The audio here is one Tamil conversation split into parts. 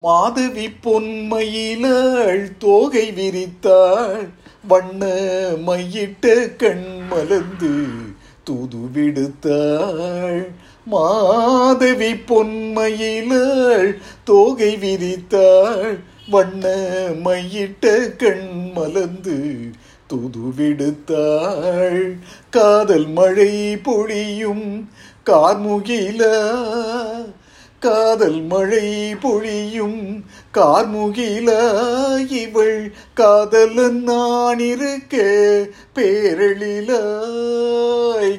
மாதவி பொன்மயிலாள் தோகை விரித்தாள். வண்ண மையிட்ட கண் மலர்ந்து தூது விடுத்தாள். மாதவி பொன்மயிலாள் தோகை விரித்தாள். வண்ண மையிட்ட கண் மலர்ந்து தூது விடுத்தாள். காதல் மழை பொழியும் கார்முகிலா காதல் மழை பொழியும் கார்முகில இவள் காதலன் நான் இருக்க பேரழிலாய்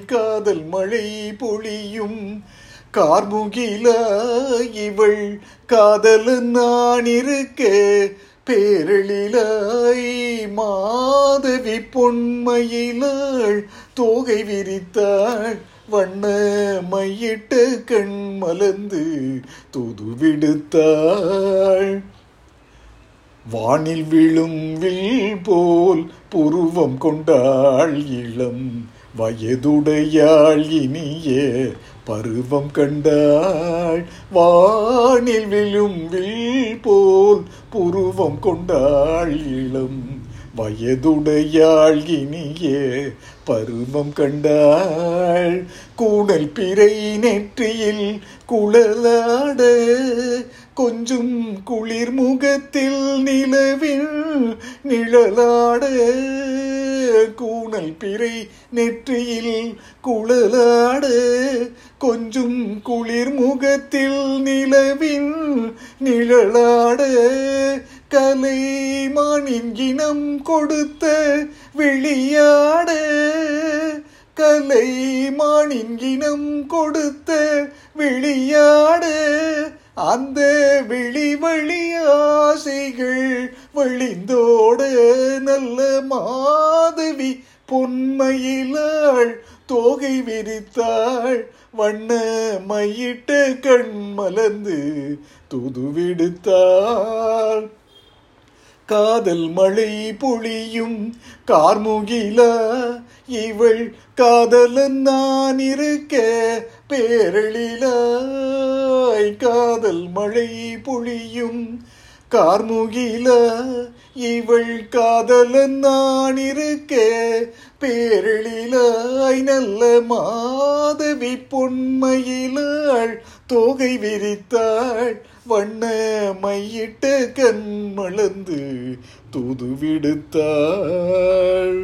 காதல் மழை பொழியும் கார்முகில இவள் காதலன் நான் இருக்க பேரழிலாய் மாதவி பொன்மையிலாள் தோகை விரித்தாள் வண்ண மையிட்ட கண் மலர்ந்து தூது விடுத்தாள் வானில் விழும் வில் போல் புருவம் கொண்டாள் இளம் வயதுடையாள் இனிய பருவம் கண்டாள் வானில் விழும் வில் போல் புருவம் கொண்டாள் இளம். வயதுடையாள் இனிய பருவம் கண்டாள் கூடல் பிறை நெற்றியில் குழலாட கொஞ்சும் குளிர் முகத்தில் நிலவில் நிழலாட கூணல் பிறை நெற்றியில் குழலாட கொஞ்சும் குளிர் முகத்தில் நிலவின் நிழலாட கலைமானின் இனம் கொடுத்த விழியாட கலைமானின் இனம் கொடுத்த விழியாட அந்த விழி வழி ஆசைகள் வழிந்தோட நல்ல மாதவி பொன்மையிலாள் தோகை விரித்தாள். வண்ண மையிட்ட கண் மலர்ந்து துது விடுத்தாள் காதல் மழை பொழியும் கார்முகில இவள் காதலன் நான் இருக்க பேரழிலாய். காதல் மழை பொழியும் கார்முகில இவள் காதலன் நான் இருக்க பேரழிலாய் நல்ல மாதவி பொன்மையிலாள் தோகை விரித்தாள் வண்ண மையிட்ட கண் மலர்ந்து தூது விடுத்தாள்